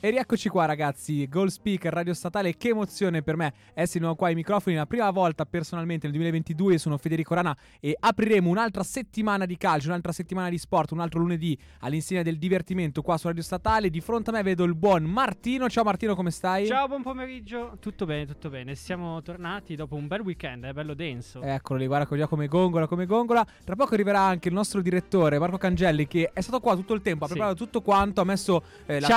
E rieccoci qua ragazzi, Goal Speaker, Radio Statale, che emozione per me essere di nuovo qua ai microfoni, la prima volta personalmente nel 2022, sono Federico Rana e apriremo un'altra settimana di calcio, un'altra settimana di sport, un altro lunedì all'insegna del divertimento qua su Radio Statale, di fronte a me vedo il buon Martino, ciao Martino come stai? Ciao, buon pomeriggio, tutto bene, tutto bene, siamo tornati dopo un bel weekend, è bello denso. Eccolo lì, guarda già come gongola, come gongola, tra poco arriverà anche il nostro direttore Marco Cangelli che è stato qua tutto il tempo, ha Sì. preparato tutto quanto, ha messo eh, la ci ha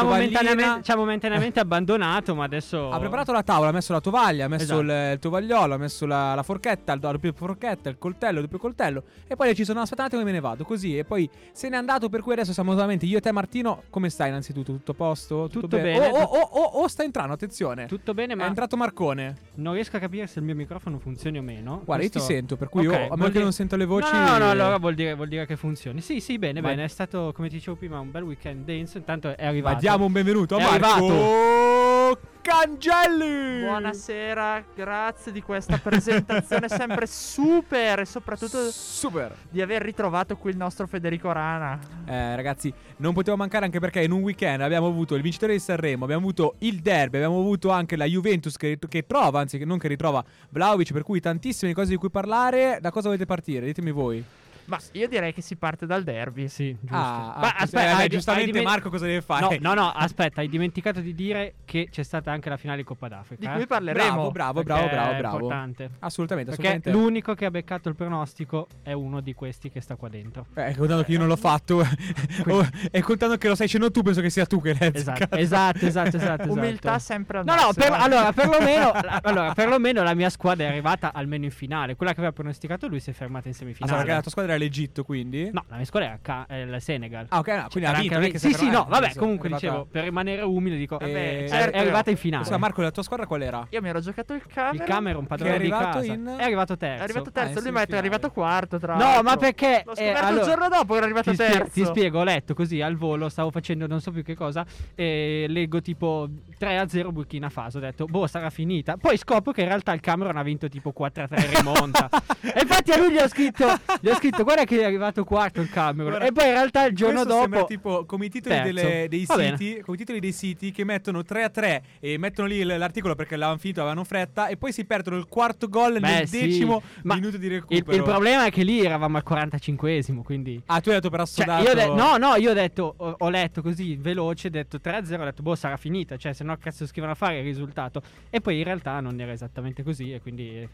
momentaneamente, ci ha momentaneamente abbandonato, ma adesso... Ha preparato la tavola, ha messo la tovaglia, ha messo Esatto. il, il tovagliolo, ha messo la, la forchetta, la doppia forchetta, il coltello, il doppio coltello. E poi ci sono aspetta un attimo e me ne vado. Così. E poi se n'è andato. Per cui adesso siamo solamente io e te, Martino. Come stai innanzitutto? Tutto a posto? Tutto bene. Oh, oh, oh, oh, oh, sta entrando, attenzione. Tutto bene, È ma entrato Marcone. non riesco a capire se il mio microfono funzioni o meno. Guarda, io Questo- ti sento, per cui Ok, io, a meno che dire- non sento le voci. No, no, no, allora vuol dire, vuol dire che funzioni. Sì, sì, bene, Vai. bene. È stato, come ti dicevo prima, un bel weekend denso. Intanto è arrivato. Ma diamo un benvenuto a È Marco Cangelli. Buonasera, grazie di questa presentazione sempre super e soprattutto Super. di aver ritrovato qui il nostro Federico Rana. Eh, ragazzi, non poteva mancare anche perché in un weekend abbiamo avuto il vincitore di Sanremo, abbiamo avuto il derby, abbiamo avuto anche la Juventus che, che trova, anzi che non che ritrova Vlaovic, per cui tantissime cose di cui parlare. Da cosa volete partire? Ditemi voi. Ma io direi che si parte dal derby. Sì, giusto. Ah, Ma ah, aspetta, eh, hai- giustamente hai dimen- Marco cosa deve No, fare? no, no, aspetta, hai dimenticato di dire che c'è stata anche la finale di Coppa d'Africa. Di eh? cui parleremo. Bravo, bravo, bravo, bravo, È importante. Assolutamente, Perché assolutamente. l'unico che ha beccato il pronostico è uno di questi che sta qua dentro. Eh, contando che io non l'ho fatto oh, e contando che lo stai dicendo tu, penso che sia tu che l'hai Esatto, azzeccato. esatto, esatto, esatto. Umiltà esatto. sempre al No, no, per- allora, perlomeno, la- allora, perlomeno la mia squadra è arrivata almeno in finale. Quella che aveva pronosticato lui si è fermata in Ah, semifinale. sarà che la tua squadra era l'Egitto, quindi? No, la mia squadra era Ca- è il Senegal. Ah, ok, no, quindi ha Era vinto. anche sì, sì, no, vabbè, comunque dicevo, per rimanere umile dico, Eh, è- certo. è arrivata in finale. Scusa, Marco, la tua squadra qual era? Io mi ero giocato il Cameron. Il Cameron, padrone di arrivato casa. in- È arrivato terzo. È arrivato Ah, terzo. in lui mi ha detto che è arrivato quarto. Tra No, ma perché L'ho eh, scoperto allora- il giorno dopo che era arrivato ti, terzo. ti spiego, ho letto così al volo, stavo facendo non so più che cosa e leggo tipo 3-0 Burkina Faso, ho detto boh sarà finita, poi scopro che in realtà il Cameron ha vinto tipo 4-3 in rimonta e infatti a lui gli ho scritto, gli ho scritto guarda che è arrivato quarto il Cameron Guarda, e poi in realtà il giorno Questo sembra dopo... tipo come i titoli delle- dei Va siti, come i titoli dei siti che mettono 3 a 3 e mettono lì l'articolo perché l'avevano finito, avevano fretta e poi si perdono il quarto gol Beh, nel sì, decimo minuto di il, recupero. il problema è che lì eravamo al 45esimo, quindi... Ah, tu hai detto per Cioè, assodato. io ho de- no, no, io ho detto, ho, ho letto così veloce, ho detto 3-0, ho detto boh sarà finita, cioè se no cazzo scrivono a fare il risultato. E poi in realtà non era esattamente così e quindi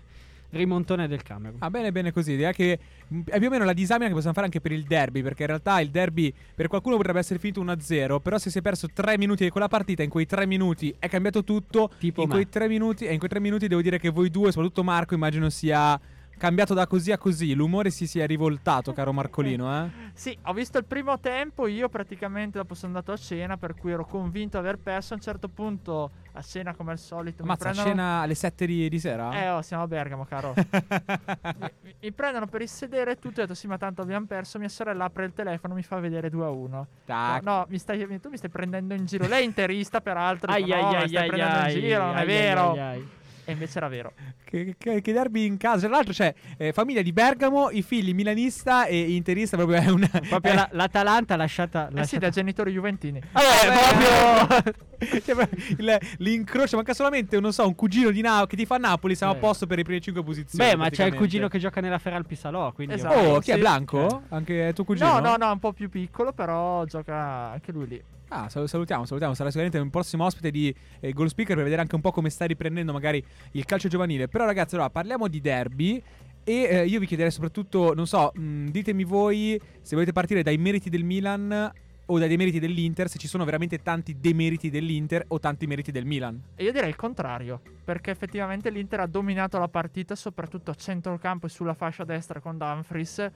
rimontone del Camerun. Ah, bene, bene così. Direi che mh, è più o meno la disamina che possiamo fare anche per il derby. Perché in realtà il derby per qualcuno potrebbe essere finito 1-0. Però se si è perso 3 minuti di quella partita, in quei 3 minuti è cambiato tutto. Tipo in quei 3 minuti, e in quei 3 minuti devo dire che voi due, soprattutto Marco, immagino sia cambiato da così a così. L'umore si sia rivoltato, caro Marcolino, eh. Sì, ho visto il primo tempo, io praticamente dopo sono andato a cena per cui ero convinto di aver perso. A un certo punto a cena come al solito Ammazza, prendono... scena alle 7 di, di sera? Eh oh, siamo a Bergamo, caro. mi, mi- prendono per il sedere e tutto. Ho detto sì, ma tanto abbiamo perso. Mia sorella apre il telefono, mi fa vedere 2 a 1. Tac. No, no, mi stai, tu mi stai prendendo in giro. Lei è interista, peraltro. Ai Dico, ai no, mi ai stai ai prendendo ai, in giro, non è ai, vero. ai, ai. E invece era vero. Che, che- che derby in casa. Tra l'altro c'è eh, famiglia di Bergamo, i figli milanista e interista. Proprio è una. Proprio è- la- l'Atalanta lasciata... Eh sì, lasciata- da genitori juventini. Vabbè, proprio cioè, il- l'incrocio. Manca solamente, non so, un cugino di Napoli che ti fa Napoli. Siamo a Eh. posto per le prime 5 posizioni. Beh, ma c'è il cugino che gioca nella Feralpi Salò, quindi... Esatto. Oh, chi è Sì. Blanco? Anche tuo cugino? No, no, no, un po' più piccolo, però gioca anche lui lì. Ah, sal- salutiamo, salutiamo. Sarà sicuramente un prossimo ospite di eh, Goal Speaker per vedere anche un po' come sta riprendendo magari il calcio giovanile. Però, ragazzi, allora parliamo di derby. E eh, io vi chiederei soprattutto, non so, mh, ditemi voi se volete partire dai meriti del Milan o dai demeriti dell'Inter, se ci sono veramente tanti demeriti dell'Inter o tanti meriti del Milan. E io direi il contrario, perché effettivamente l'Inter ha dominato la partita, soprattutto a centrocampo e sulla fascia destra con Dumfries,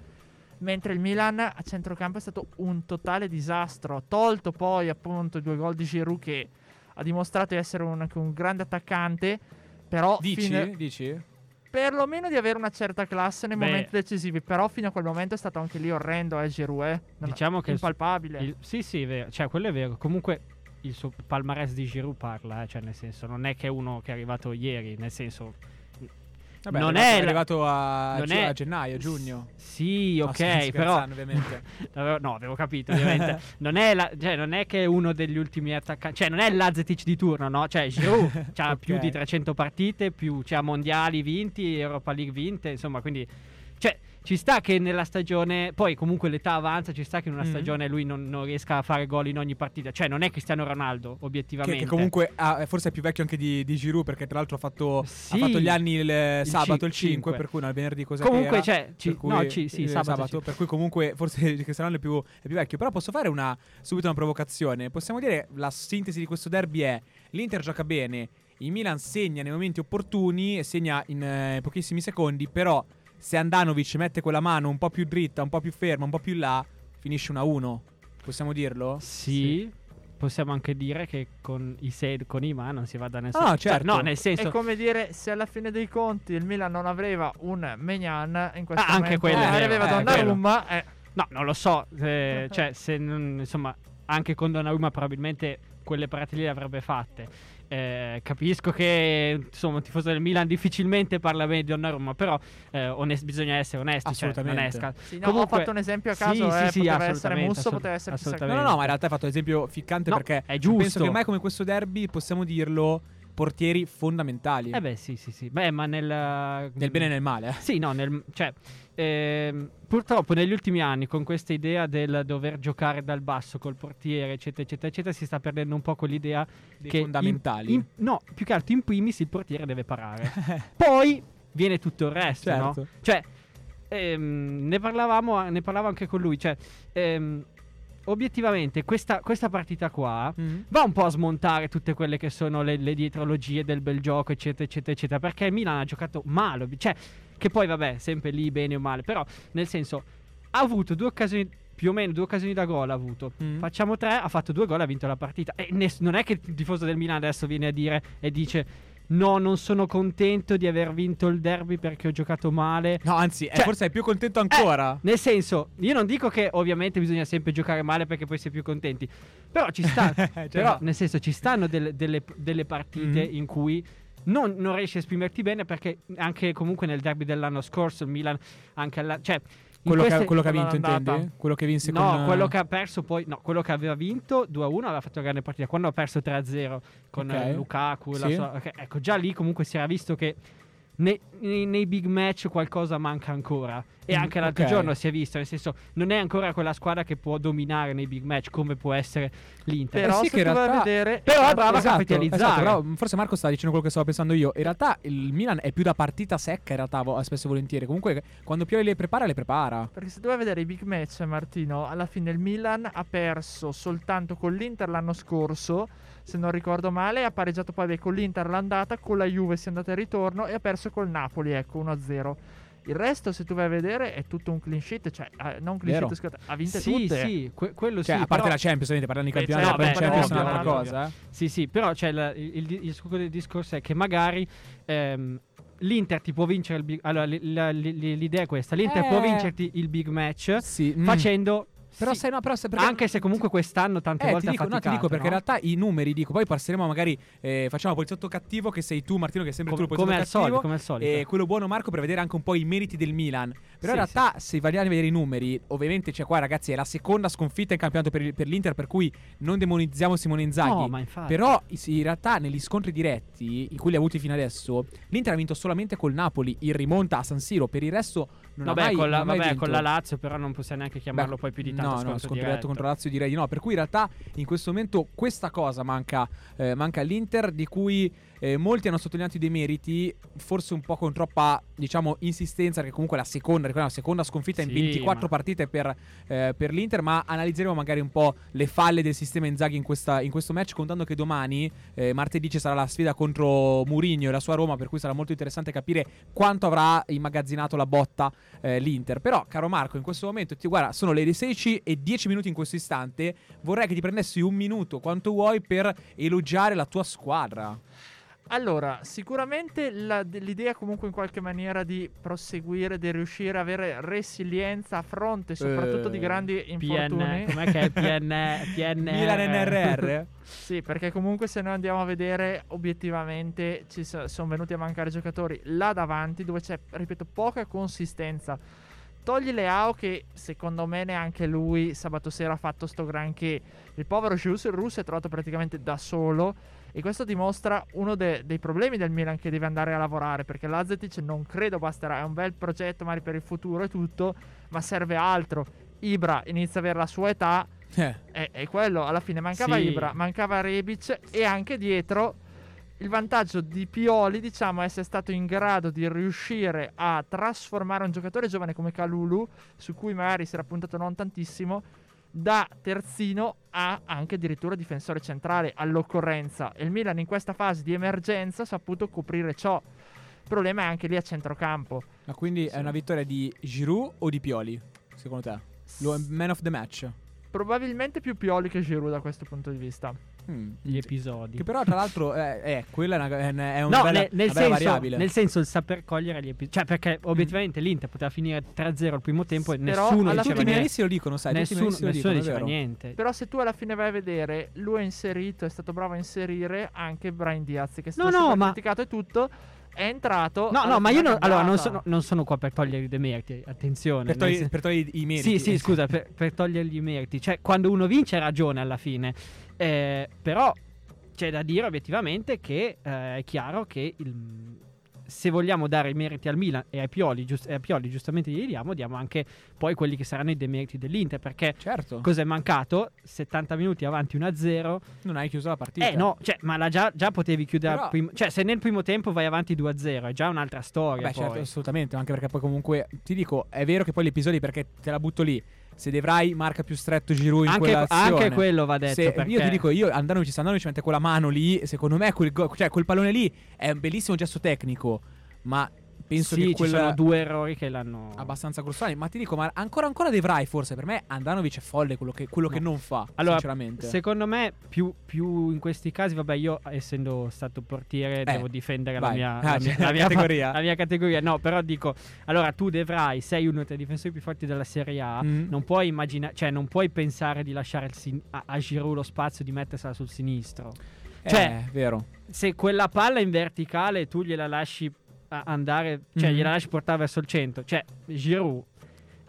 mentre il Milan a centrocampo è stato un totale disastro, tolto poi appunto i due gol di Giroud che ha dimostrato di essere un, anche un grande attaccante, Però Dici? fine- Dici? perlomeno di avere una certa classe nei Beh. momenti decisivi. Però fino a quel momento è stato anche lì orrendo, eh, Giroud. eh. Non- Diciamo che impalpabile. Il- sì, sì, vero. Cioè, quello è vero. Comunque il suo palmarès di Giroud parla, eh, cioè nel senso, non è che è uno che è arrivato ieri, nel senso Vabbè, Non è arrivato, è arrivato a, non gi- è- a gennaio, giugno. Sì, No, ok, sto però ovviamente. No, avevo capito, ovviamente. non, è la- cioè, non è che è uno degli ultimi attaccanti, cioè non è l'Azetic di turno, no? Cioè Giroud ha Ok. più di 300 partite, più c'ha mondiali vinti, Europa League vinte, insomma, quindi cioè ci sta che nella stagione, poi comunque l'età avanza, ci sta che in una Mhm. stagione lui non, non riesca a fare gol in ogni partita, cioè non è Cristiano Ronaldo, Che, obiettivamente. che comunque ha- forse è più vecchio anche di, di Giroud perché tra l'altro ha fatto, Sì. ha fatto gli anni il, sabato ci- il 5 cinque. per cui no, il venerdì cos'è Comunque, che era? cioè, cui- no, ci- sì, sabato ci- per cui comunque forse Cristiano Ronaldo è più, è più vecchio però posso fare una subito una provocazione possiamo dire la sintesi di questo derby è l'Inter gioca bene il Milan segna nei momenti opportuni e segna in eh, pochissimi secondi però se Andanovic mette quella mano un po' più dritta un po' più ferma un po' più in là finisce 1-1 possiamo dirlo? Sì. Possiamo anche dire che con i Sed, con i Ma non si va da nessuno. Ah, Cioè, certo. no, nel senso. È come dire se alla fine dei conti il Milan non aveva un Megnan in questo Ah, anche momento quello è eh, vero, aveva eh, Donnarumma eh, No, non lo so. eh, cioè, se non, insomma, anche con Donnarumma probabilmente quelle parate lì le avrebbe fatte. Eh, capisco che insomma un tifoso del Milan difficilmente parla bene di Donnarumma, però eh, onest- bisogna essere onesti. Cioè, non Assolutamente. sì, no, Comunque- ho fatto un esempio a Sì, caso sì, eh, sì, poteva essere assolutamente, Musso poteva essere chi. No, assolutamente. no, no, ma in realtà hai fatto l'esempio ficcante No, perché è giusto. penso che mai come questo derby possiamo dirlo portieri fondamentali. Eh beh, sì, sì, sì. Beh, ma nel Nel bene e nel male. eh. Sì, no, nel, cioè, ehm, purtroppo negli ultimi anni con questa idea del dover giocare dal basso col portiere, eccetera, eccetera, eccetera, si sta perdendo un po' quell'idea Dei che fondamentali. in- in- no, più che altro in primis il portiere deve parare. Poi viene tutto il resto, no? certo. Cioè, ehm, ne parlavamo, ne parlavo anche con lui, cioè, ehm, obiettivamente questa, questa partita qua Mm. va un po' a smontare tutte quelle che sono le, le dietrologie del bel gioco, eccetera, eccetera, eccetera. Perché il Milan ha giocato male, cioè, che poi, vabbè, sempre lì bene o male. Però, nel senso, ha avuto due occasioni, più o meno due occasioni da gol. Ha avuto. Mm. Facciamo tre, ha fatto due gol, ha vinto la partita. E ness- non è che il tifoso del Milan adesso viene a dire e dice. No, non sono contento di aver vinto il derby perché ho giocato male. No, anzi, eh, Cioè- forse è più contento ancora. Nel senso, io non dico che ovviamente bisogna sempre giocare male perché poi si è più contenti. Però ci sta. Cioè, però, nel senso, ci stanno delle, delle- delle partite Mhm. in cui non, non riesci a esprimerti bene perché anche comunque nel derby dell'anno scorso il Milan anche alla, cioè quello, che, quello che ha vinto, intendi? Quello che vinse No, con... quello che ha perso poi no, quello che aveva vinto 2-1 aveva fatto una grande partita. Quando ha perso 3-0 con Ok. eh, Lukaku, Sì. sua- ok, ecco, già lì comunque si era visto che nei, nei- nei big match qualcosa manca ancora. E Mm, anche l'altro ok. giorno si è visto, nel senso, non è ancora quella squadra che può dominare nei big match come può essere l'Inter. Però Eh sì, se che in tu vai a realtà- vedere Però è eh, brava a Esatto, capitalizzare. esatto, però forse Marco sta dicendo quello che stavo pensando io. In realtà il Milan è più da partita secca, in realtà, vo- spesso e volentieri. Comunque, quando Pioli le prepara, le prepara. Perché se tu vai a vedere i big match, Martino, alla fine il Milan ha perso soltanto con l'Inter l'anno scorso, se non ricordo male, ha pareggiato poi beh, con l'Inter l'andata, con la Juve si è andata e ritorno e ha perso col Napoli, ecco, 1-0. Il resto, se tu vai a vedere, è tutto un clean sheet, cioè, eh, non clean Vero. sheet, scusate, ha vinte sì, tutte. sì, que- quello Cioè, sì. a parte però- la Champions, ovviamente, parlando di campionato, certo, la beh, Champions è un'altra cosa. eh. Sì, sì, però c'è il, il, il del discorso è che magari ehm, l'Inter ti può vincere il big Allora, l- la- l- l- l'idea è questa: l'Inter Eh. può vincerti il big match Sì, mm. Però sì, sai, no, però sai perché- anche se comunque quest'anno tante Eh, volte ti dico, no, ti dico perché no? in realtà i numeri dico, poi passeremo magari eh, facciamo poliziotto cattivo che sei tu Martino che Com- tu il come, poliziotto al cattivo solito, come al solito. e quello buono Marco per vedere anche un po' i meriti del Milan. Però in Sì, realtà se vadiamo a vedere i numeri, ovviamente c'è qua ragazzi è la seconda sconfitta in campionato per, per l'Inter per cui non demonizziamo Simone Inzaghi. No, ma infatti. Però i- in realtà negli scontri diretti, in cui li ha avuti fino adesso, l'Inter ha vinto solamente col Napoli in rimonta a San Siro, per il resto non vabbè, ha mai, con la, vabbè, vinto. con la Lazio, però non possiamo neanche chiamarlo Beh, poi più di tanto No, no, scontro diretto. diretto contro la Lazio direi di no. Per cui in realtà in questo momento questa cosa manca, eh, manca all'Inter, di cui eh, molti hanno sottolineato dei meriti, forse un po' con troppa, diciamo, insistenza, perché comunque è la seconda, ricordiamo, la seconda sconfitta in Sì, 24 ma- partite per, eh, per l'Inter, ma analizzeremo magari un po' le falle del sistema Inzaghi in, questa- in questo match, contando che domani, eh, martedì, ci sarà la sfida contro Mourinho e la sua Roma, per cui sarà molto interessante capire quanto avrà immagazzinato la botta eh, l'Inter. Però, caro Marco, in questo momento, ti guarda, sono le 16 e 10 minuti in questo istante. Vorrei che ti prendessi un minuto, quanto vuoi, per elogiare la tua squadra. Allora, sicuramente la- l'idea comunque in qualche maniera di proseguire, di riuscire a avere resilienza a fronte soprattutto di Eh, grandi infortuni. PN, com'è che è PN, PN Milan NRR? Sì, perché comunque se noi andiamo a vedere obiettivamente ci so- sono venuti a mancare giocatori là davanti dove c'è, ripeto, poca consistenza. Togli Leao che secondo me neanche lui sabato sera ha fatto sto granché. Il povero Gius il russo è trovato praticamente da solo e questo dimostra uno de- dei problemi del Milan che deve andare a lavorare perché l'Azetic non credo basterà, è un bel progetto magari per il futuro e tutto, ma serve altro. Ibra inizia a avere la sua età, Eh, è, è quello, alla fine mancava Sì. Ibra, mancava Rebic e anche dietro il vantaggio di Pioli, diciamo, è essere stato in grado di riuscire a trasformare un giocatore giovane come Calulu, su cui magari si era puntato non tantissimo, da terzino a anche addirittura difensore centrale all'occorrenza. E il Milan in questa fase di emergenza ha saputo coprire ciò. Il problema è anche lì a centrocampo. ma quindi è una vittoria di Giroud o di Pioli? Secondo te? Lo man of the match? Probabilmente più Pioli che Giroud da questo punto di vista. Mm. Gli episodi. Che però, tra l'altro, è, è- quella è una, è una- No, bella, nel, nel senso, variabile. nel senso il saper cogliere gli episodi. Cioè, perché obiettivamente l'Inter poteva finire 3-0 al primo tempo e Però nessuno alla diceva niente. lo dicono, sai, Nessuno, milanesi lo nessuno dicono, diceva niente. Però se tu alla fine vai a vedere, lui ha inserito, è stato bravo a inserire anche Brian Diaz, che è stato No, no, ma- criticato e tutto, è entrato. No, no, ma io non, allora, non sono, non sono qua per togliere i demeriti. Attenzione. Per, togli- sen- per togliere i meriti. Sì, sì, scusa, per, per togliergli i meriti. Cioè, quando uno vince ha ragione alla fine. Eh, però c'è da dire obiettivamente che eh, è chiaro che il- se vogliamo dare i meriti al Milan e ai Pioli, giust- e a Pioli giustamente gli diamo, diamo anche poi quelli che saranno i demeriti dell'Inter. Perché Certo, cosa è mancato? 70 minuti avanti 1-0. non hai chiuso la partita. Eh no, cioè, ma già, già potevi chiudere Però- al primo- Cioè, se nel primo tempo vai avanti 2-0 è già un'altra storia. Beh, poi. certo, assolutamente, anche perché poi comunque ti dico, è vero che poi gli episodi perché te la butto lì. Se Devrai marca più stretto Giroud in anche, quell'azione. anche quello va detto. Se- perché... Io ti dico, io Andanovic, Andanovic mette quella mano lì, secondo me quel, go- cioè, quel pallone lì è un bellissimo gesto tecnico, ma penso sì, che ci quel sono due errori che l'hanno. abbastanza grossoni. Ma ti dico, ma ancora ancora Devrai forse, per me Andanovic è folle quello che, quello No. che non fa, Allora, sinceramente. Secondo me, più, più in questi casi, vabbè, io essendo stato portiere, devo difendere la mia, Ah, la, mia, la mia categoria. la mia categoria. No, però dico, allora tu Devrai, sei uno dei difensori più forti della Serie A. Mm. Non puoi immaginare, cioè, non puoi pensare di lasciare sin- a, a Giroud lo spazio di mettersela sul sinistro. cioè- Eh, vero. Se quella palla in verticale tu gliela lasci andare, cioè Mhm. gliela lasci portare verso il centro, cioè Giroud.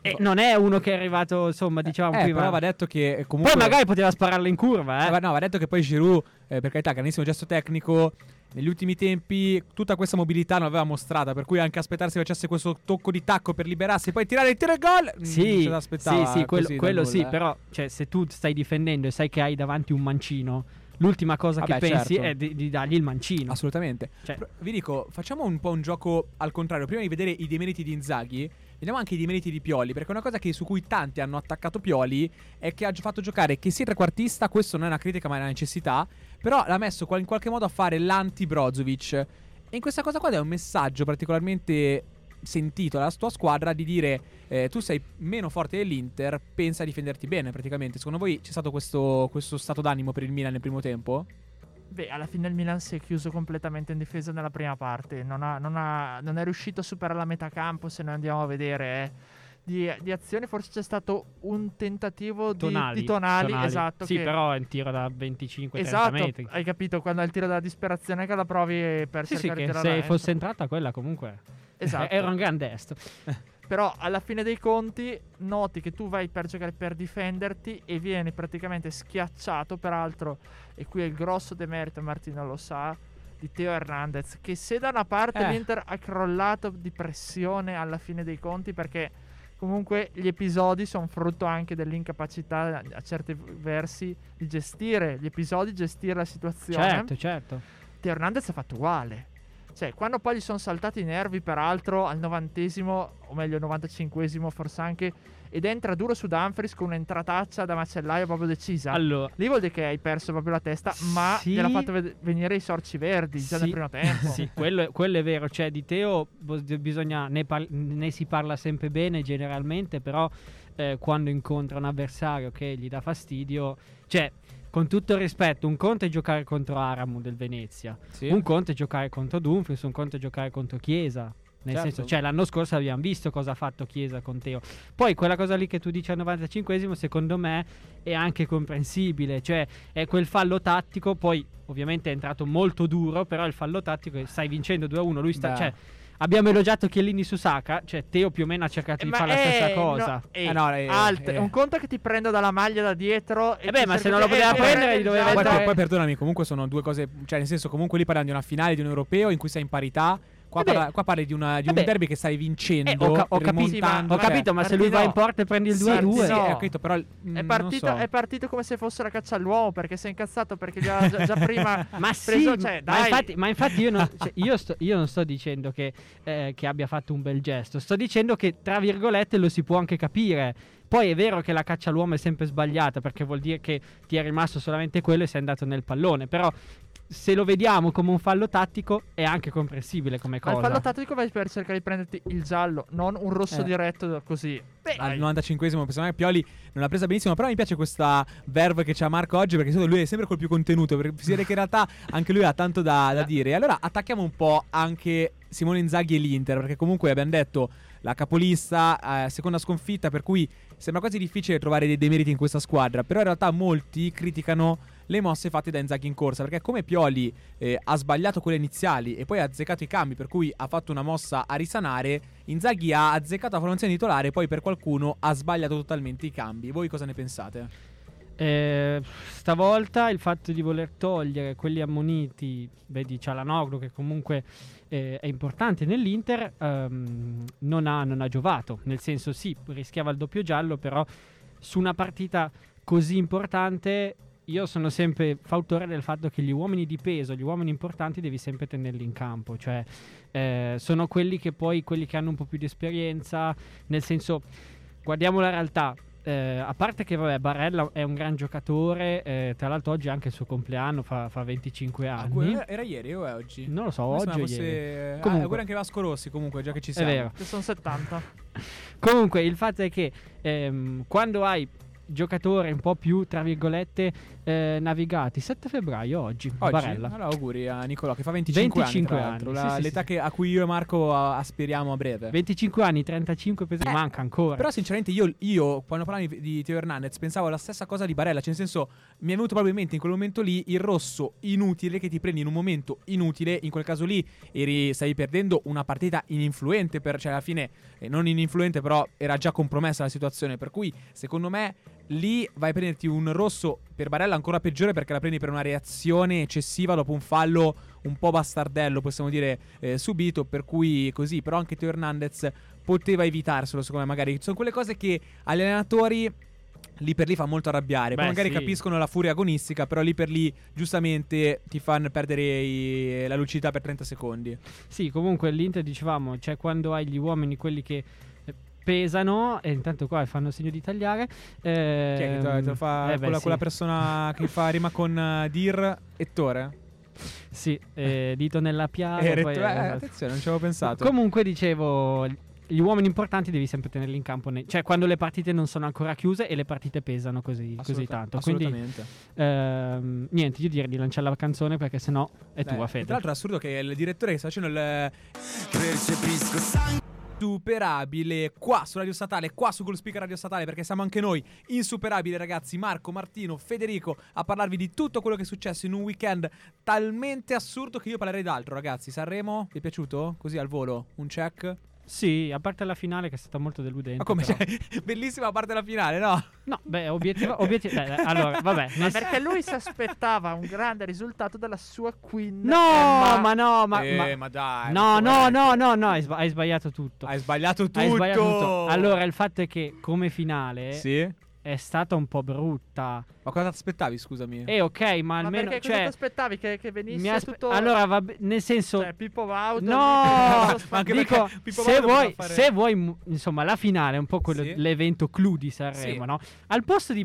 eh, non è uno che è arrivato, insomma, diciamo Eh, prima. però va detto che comunque Poi magari poteva spararla in curva, eh. Eh, no, va detto che poi Giroud, eh, per carità, grandissimo gesto tecnico. Negli ultimi tempi tutta questa mobilità non l'aveva mostrata, per cui anche aspettarsi che facesse questo tocco di tacco per liberarsi e poi tirare il tiro e gol. mm, Sì, sì, sì, quello, quello nulla, sì, eh. però cioè, se tu stai difendendo e sai che hai davanti un mancino, l'ultima cosa Vabbè, che pensi certo. è di, di dargli il mancino. Assolutamente. Cioè- vi dico, facciamo un po' un gioco al contrario. Prima di vedere i demeriti di Inzaghi, vediamo anche i demeriti di Pioli. Perché una cosa che- su cui tanti hanno attaccato Pioli è che ha fatto giocare che sia trequartista. Questo non è una critica, ma è una necessità. Però l'ha messo in qualche modo a fare l'anti-Brozovic. E in questa cosa qua è un messaggio particolarmente sentito dalla tua squadra di dire eh, tu sei meno forte dell'Inter, pensa a difenderti bene praticamente. Secondo voi c'è stato questo, questo stato d'animo per il Milan nel primo tempo? Beh, alla fine il Milan si è chiuso completamente in difesa nella prima parte. Non, ha- non ha- non è riuscito a superare la metà campo. Se noi andiamo a vedere eh. di, di azione, forse c'è stato un tentativo di Tonali, di tonali, esatto. Sì, che- però è un tiro da 25-30 Esatto, metri. hai capito quando è il tiro della disperazione che la provi per Sì, sì, cercare che di tirare se fosse entrata quella comunque Esatto. era un gran destro. Però alla fine dei conti noti che tu vai per giocare per difenderti e vieni praticamente schiacciato, peraltro, e qui è il grosso demerito, Martino lo sa, di Teo Hernandez, che se da una parte Eh. l'Inter ha crollato di pressione alla fine dei conti perché comunque gli episodi sono frutto anche dell'incapacità a certi versi di gestire gli episodi, gestire la situazione. Certo, certo. Teo Hernandez ha fatto uguale. Cioè, quando poi gli sono saltati i nervi, peraltro, al novantesimo, o meglio, al novantacinquesimo, forse anche, ed entra duro su Dumfries con un'entrataccia da macellaio proprio decisa. Allora, Lì vuol dire che hai perso proprio la testa, ma Sì. gliel'ha fatto ved- venire i sorci verdi già Sì. nel primo tempo. sì, quello, quello è vero. Cioè, di Teo bisogna, ne, par- ne si parla sempre bene generalmente, però eh, quando incontra un avversario che gli dà fastidio. Cioè, con tutto il rispetto, un conto è giocare contro Aramu del Venezia, Sì. un conto è giocare contro Dumfries, un conto è giocare contro Chiesa. Nel Certo. senso, cioè, l'anno scorso abbiamo visto cosa ha fatto Chiesa con Teo. Poi quella cosa lì che tu dici al 95esimo, secondo me è anche comprensibile. Cioè, è quel fallo tattico. Poi, ovviamente, è entrato molto duro. Però il fallo tattico, stai vincendo 2-1. Lui sta. Beh. Cioè, abbiamo elogiato Chiellini su Saka. Cioè, Teo più o meno ha cercato Eh, di fare la eh, stessa no, cosa. eh, Eh, no, eh, alt- eh. Un conto è che ti prendo dalla maglia da dietro. E Eh beh, ma se non lo poteva eh, prendere, eh, gli doveva esatto. Poi, poi perdonami, comunque sono due cose. Cioè, nel senso, comunque lì parliamo di una finale di un europeo in cui sei in parità. Qua, Eh parla- qua parli di, una- di un beh. derby che stai vincendo. Eh, ho, ca- ho capito, rimontando, ho capito, ma se lui va in porta e prendi il Sì, 2-2. sì, no. ho capito, però. mm, È non partito, so. è partito come se fosse la caccia all'uomo perché si è incazzato perché già, già, già prima Ma preso, sì, cioè, ma, infatti, ma infatti io, non, cioè, io, sto- io non sto dicendo che, eh, che abbia fatto un bel gesto, sto dicendo che tra virgolette lo si può anche capire. Poi è vero che la caccia all'uomo è sempre sbagliata perché vuol dire che ti è rimasto solamente quello e sei andato nel pallone, però se lo vediamo come un fallo tattico è anche comprensibile come Ma il cosa. fallo tattico vai per cercare di prenderti il giallo, non un rosso Eh. diretto così. Al 95esimo, personaggio Pioli non l'ha presa benissimo. Però mi piace questa verve che c'ha Marco oggi. Perché lui è sempre col più contenuto. Perché si vede che in realtà anche lui ha tanto da, da dire. E allora attacchiamo un po' anche Simone Inzaghi e l'Inter. Perché comunque abbiamo detto la capolista, eh, seconda sconfitta. Per cui sembra quasi difficile trovare dei demeriti in questa squadra. Però in realtà molti criticano le mosse fatte da Inzaghi in corsa. Perché come Pioli eh, ha sbagliato quelle iniziali e poi ha azzeccato i cambi, per cui ha fatto una mossa a risanare, Inzaghi ha azzeccato la formazione titolare, poi per qualcuno ha sbagliato totalmente i cambi. Voi cosa ne pensate? Eh, stavolta il fatto di voler togliere quelli ammoniti, vedi Cialanoglu che comunque eh, è importante nell'Inter, ehm, non, ha, non ha giovato. Nel senso sì, rischiava il doppio giallo, però su una partita così importante io sono sempre fautore del fatto che gli uomini di peso, gli uomini importanti devi sempre tenerli in campo, cioè eh, sono quelli che poi, quelli che hanno un po' più di esperienza, nel senso, guardiamo la realtà, eh, a parte che vabbè, Barella è un gran giocatore, eh, tra l'altro oggi è anche il suo compleanno, fa, fa 25 Ah, anni. que- era ieri o è oggi? Non lo so, Mi oggi o fosse- ieri. Ah, Comunque. auguri anche Vasco Rossi comunque, già che ci È siamo. vero. Che sono 70. Comunque, il fatto è che ehm, quando hai giocatori un po' più, tra virgolette, eh, navigati, 7 febbraio oggi, Oggi? Barella. Allora auguri a Nicolò che fa 25, 25 anni, anni, la- sì, sì, l'età sì. che- a cui io e Marco a- aspiriamo a breve. 25 anni, 35 pesi, Eh, manca ancora. Però sinceramente io, io, quando parlavi di, di Teo Hernandez pensavo la stessa cosa di Barella, cioè nel senso mi è venuto probabilmente in quel momento lì il rosso inutile che ti prendi in un momento inutile, in quel caso lì eri, stavi perdendo una partita ininfluente, per, cioè alla fine eh, non ininfluente però era già compromessa la situazione, per cui secondo me lì vai a prenderti un rosso per Barella ancora peggiore perché la prendi per una reazione eccessiva dopo un fallo un po' bastardello, possiamo dire, eh, subito, per cui così, però anche Teo Hernandez poteva evitarselo, secondo me, magari. Sono quelle cose che agli allenatori lì per lì fa molto arrabbiare. Poi Beh, magari sì. capiscono la furia agonistica, però lì per lì giustamente ti fanno perdere i- la lucidità per 30 secondi. Sì, comunque l'Inter dicevamo, cioè quando hai gli uomini quelli che pesano e intanto qua fanno segno di tagliare eh, Chi è che te, te lo fa eh beh, quella, sì. quella persona che fa rima con eh, Dir e Tore? sì eh, dito nella piaga Eh, poi- eh, attenzione, non ci avevo pensato. comunque dicevo gli uomini importanti devi sempre tenerli in campo nei- cioè quando le partite non sono ancora chiuse e le partite pesano così, così Assoluta- tanto quindi Assolutamente. ehm, niente io direi di lanciare la canzone perché sennò è Dai, tua Fede Tra l'altro è assurdo che il direttore che sta facendo il superabile qua su Radio Statale, qua su Goal Speaker Radio Statale, perché siamo anche noi insuperabili ragazzi, Marco, Martino, Federico, a parlarvi di tutto quello che è successo in un weekend talmente assurdo che io parlerei d'altro ragazzi. Sanremo, vi è piaciuto? Così al volo, un check? Sì a parte la finale che è stata molto deludente Ma come? Cioè, bellissima la parte della finale, no? no beh obiettivo, obiettivo beh, allora vabbè Ma perché lui si aspettava un grande risultato dalla sua Queen. No, Emma. ma no, ma, eh, ma- dai. no, ma no, no, no, no, hai sbagliato tutto. Hai sbagliato tutto. Hai sbagliato tutto. Allora, il fatto è che come finale Sì? È stata un po' brutta. Ma cosa ti aspettavi, scusami? E ok, ma Ma almeno perché cosa cioè ti aspettavi che, che venisse mi aspe- tutto Allora, va be- nel senso cioè, Pippo Baudo No, Ma anche dico, perché Pippo se vuoi, fare- se vuoi, insomma, la finale è un po' quello, Sì. l'evento clou di Sanremo, Sì. no? Al posto di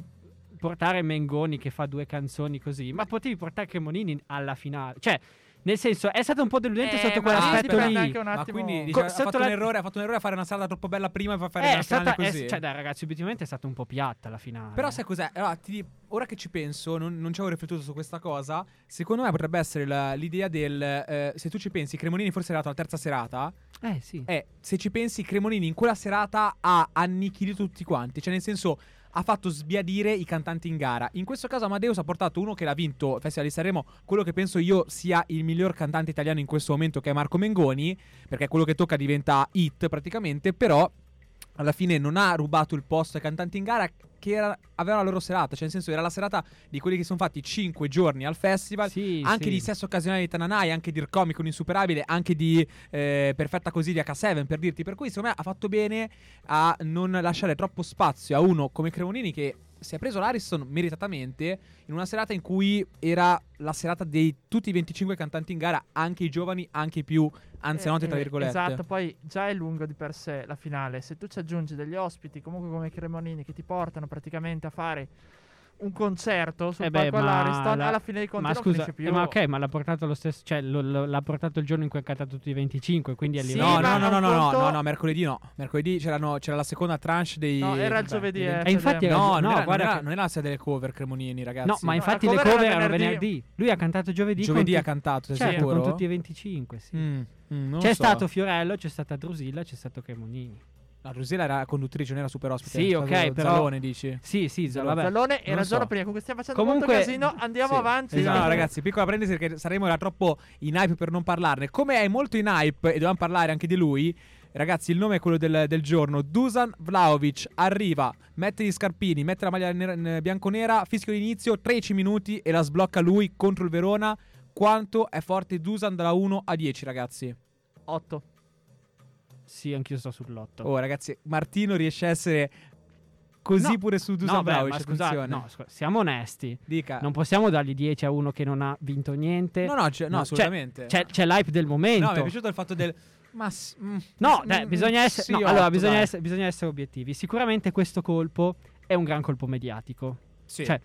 portare Mengoni che fa due canzoni così, ma potevi portare Cremonini alla finale. Cioè, Nel senso, è stato un po' deludente Eh, sotto quell'aspetto lì. anche un Ma attimo- quindi dice, Co- ha, sotto fatto la- un errore, ha fatto un errore a fare una strada troppo bella prima e poi fare Eh, una stata, finale è- così. cioè, dai, ragazzi, obiettivamente è stata un po' piatta la finale. Però sai cos'è? Allora, ti ora che ci penso, non, non ci avevo riflettuto su questa cosa. Secondo me potrebbe essere la- l'idea del. eh, se tu ci pensi, Cremonini forse è arrivato alla terza serata. Eh, sì. Eh, se ci pensi, Cremonini in quella serata ha annichilito tutti quanti. Cioè, nel senso, ha fatto sbiadire i cantanti in gara. In questo caso, Amadeus ha portato uno che l'ha vinto Festival di Sanremo, quello che penso io sia il miglior cantante italiano in questo momento, che è Marco Mengoni. Perché quello che tocca diventa hit praticamente. Però. Alla fine non ha rubato il posto ai cantanti in gara che era- avevano la loro serata, cioè nel senso era la serata di quelli che sono fatti 5 giorni al festival, Sì, anche sì. di Sesso Occasionale di Tananai, anche di Ircomico Insuperabile, anche di eh, Perfetta Così di H7 per dirti. Per cui secondo me ha fatto bene a non lasciare troppo spazio a uno come Cremonini che si è preso l'Ariston meritatamente in una serata in cui era la serata di tutti i 25 cantanti in gara, anche i giovani, anche i più anzianotti, Eh, tra eh, virgolette. Esatto, poi già è lungo di per sé la finale. Se tu ci aggiungi degli ospiti, comunque come Cremonini, che ti portano praticamente a fare un concerto sul Eh beh, palco ma all'Ariston, la- alla fine dei conti Ma non scusa, finisce più. eh, ma ok, ma l'ha portato lo stesso, cioè lo- lo- l'ha portato il giorno in cui ha cantato tutti i 25, quindi a Sì, livello No, no, no, no, un no, no, conto- no, no, mercoledì no. Mercoledì c'erano- c'era la seconda tranche dei. No, era il giovedì, dei- eh. E infatti cioè, era- No, no, era, non, guarda era, che- non era la sede delle cover Cremonini, ragazzi. No, ma No, infatti la le cover cover era erano venerdì. venerdì. Lui ha cantato giovedì. Giovedì ha cantato, sei sicuro? con tutti e 25, sì. Mm, mm, C'è so. stato Fiorello, c'è stata Drusilla, c'è stato Cremonini. No, Rosella era conduttrice, non era super ospite. Sì, era ok, stato però- Zalone, dici. Sì, sì, Zalone. vabbè. Zallone era so. prima, comunque stiamo facendo Comunque- molto casino. Andiamo Sì. avanti. Esatto, no, ragazzi, piccola parentesi perché saremo era troppo in hype per non parlarne. Come è molto in hype e dobbiamo parlare anche di lui, ragazzi, il nome è quello del, del giorno. Dusan Vlaovic arriva, mette gli scarpini, mette la maglia nera- bianconera, fischio d'inizio, 13 minuti e la sblocca lui contro il Verona. Quanto è forte Dusan dalla 1 a 10, ragazzi? 8. Sì, anch'io sto sull'otto. Oh, ragazzi, Martino riesce a essere così No. pure su Dusan no, beh, Vlahovic, ma scusate, no, scu- siamo onesti. Dica. Non possiamo dargli 10 a uno che non ha vinto niente. no, no, c'è- no, No, assolutamente. C'è, c'è l'hype del momento. No, mi è piaciuto il fatto del. Ma. s- mm, No, mm, dai, bisogna essere, sì, no, otto, allora, bisogna, essere, bisogna essere obiettivi. Sicuramente questo colpo è un gran colpo mediatico. Sì. cioè,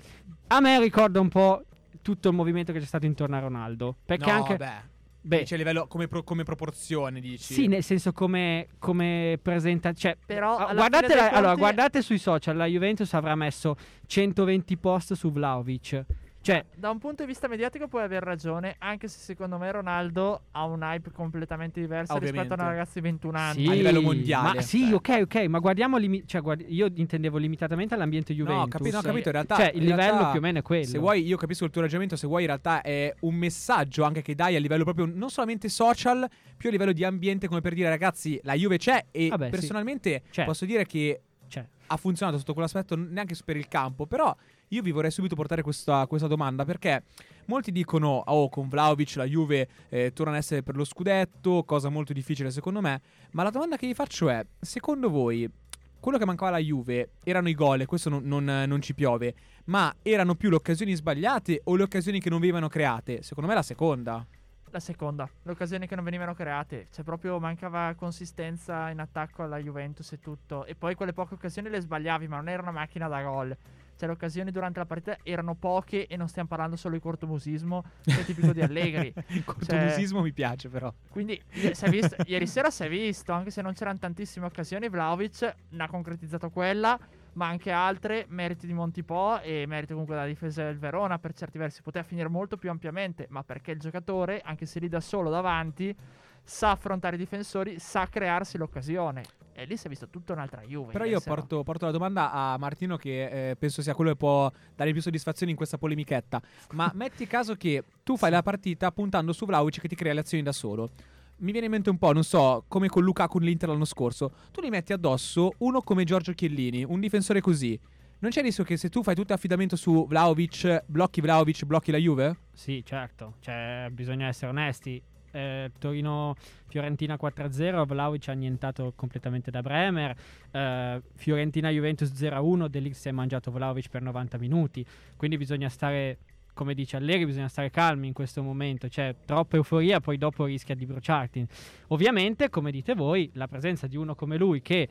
A me ricorda un po' tutto il movimento che c'è stato intorno a Ronaldo. Perché no, anche. beh. Beh, Dice a livello come, pro- come proporzione, dici. sì, nel senso come, come presenta. Cioè, Però ah, guardate, la- allora, conti- guardate sui social, la Juventus avrà messo 120 post su Vlaovic. Cioè, Da un punto di vista mediatico puoi aver ragione, anche se secondo me Ronaldo ha un hype completamente diverso rispetto a Ovviamente. una ragazza di 21 anni. sì, a livello mondiale, Ma sì, cioè. ok, ok, ma guardiamo. limi- cioè, guardi- io intendevo limitatamente all'ambiente Juventus. No, ho capito, ho capito, in realtà. Cioè, il livello realtà, più o meno è quello. Se vuoi, io capisco il tuo ragionamento. Se vuoi, in realtà è un messaggio anche che dai a livello proprio non solamente social, più a livello di ambiente, come per dire, ragazzi, la Juve c'è. E Vabbè, sì. personalmente C'è. posso dire che Cioè, ha funzionato sotto quell'aspetto, neanche per il campo. Però io vi vorrei subito portare questa, questa domanda perché molti dicono: Oh, con Vlaovic la Juve eh, torna ad essere per lo scudetto, cosa molto difficile secondo me. Ma la domanda che vi faccio è: secondo voi quello che mancava alla Juve erano i gol, e questo non, non- non ci piove, ma erano più le occasioni sbagliate o le occasioni che non venivano create? Secondo me la seconda. La seconda, le occasioni che non venivano create. Cioè, proprio mancava consistenza in attacco alla Juventus e tutto. E poi quelle poche occasioni le sbagliavi, ma non era una macchina da gol. Cioè, le occasioni durante la partita erano poche e non stiamo parlando solo di cortomusismo, che è tipico di Allegri. Il cortomusismo mi piace, però. Quindi, è visto- ieri sera si è visto, anche se non c'erano tantissime occasioni, Vlaovic ne ha concretizzato quella, ma anche altre, meriti di Montipò e merito comunque della difesa del Verona, per certi versi poteva finire molto più ampiamente, ma perché il giocatore, anche se lì da solo davanti, sa affrontare i difensori, sa crearsi l'occasione. E lì si è visto tutta un'altra Juve. Però io porto, porto la domanda a Martino che eh, penso sia quello che può dare più soddisfazioni in questa polemichetta. Ma metti caso che tu fai la partita puntando su Vlaovic che ti crea le azioni da solo. Mi viene in mente un po', non so, come con Lukaku nell'Inter l'anno scorso. Tu li metti addosso uno come Giorgio Chiellini, un difensore così. Non c'è rischio che se tu fai tutto affidamento su Vlaovic, blocchi Vlaovic, blocchi la Juve? Sì, certo. Cioè, bisogna essere onesti. Eh, Torino-Fiorentina 4-0, Vlaovic ha annientato completamente da Bremer. Eh, Fiorentina-Juventus 0-1, Delix si è mangiato Vlaovic per 90 minuti. Quindi bisogna stare, come dice Allegri, bisogna stare calmi in questo momento. C'è troppa euforia, poi dopo rischia di bruciarti. Ovviamente, come dite voi, la presenza di uno come lui che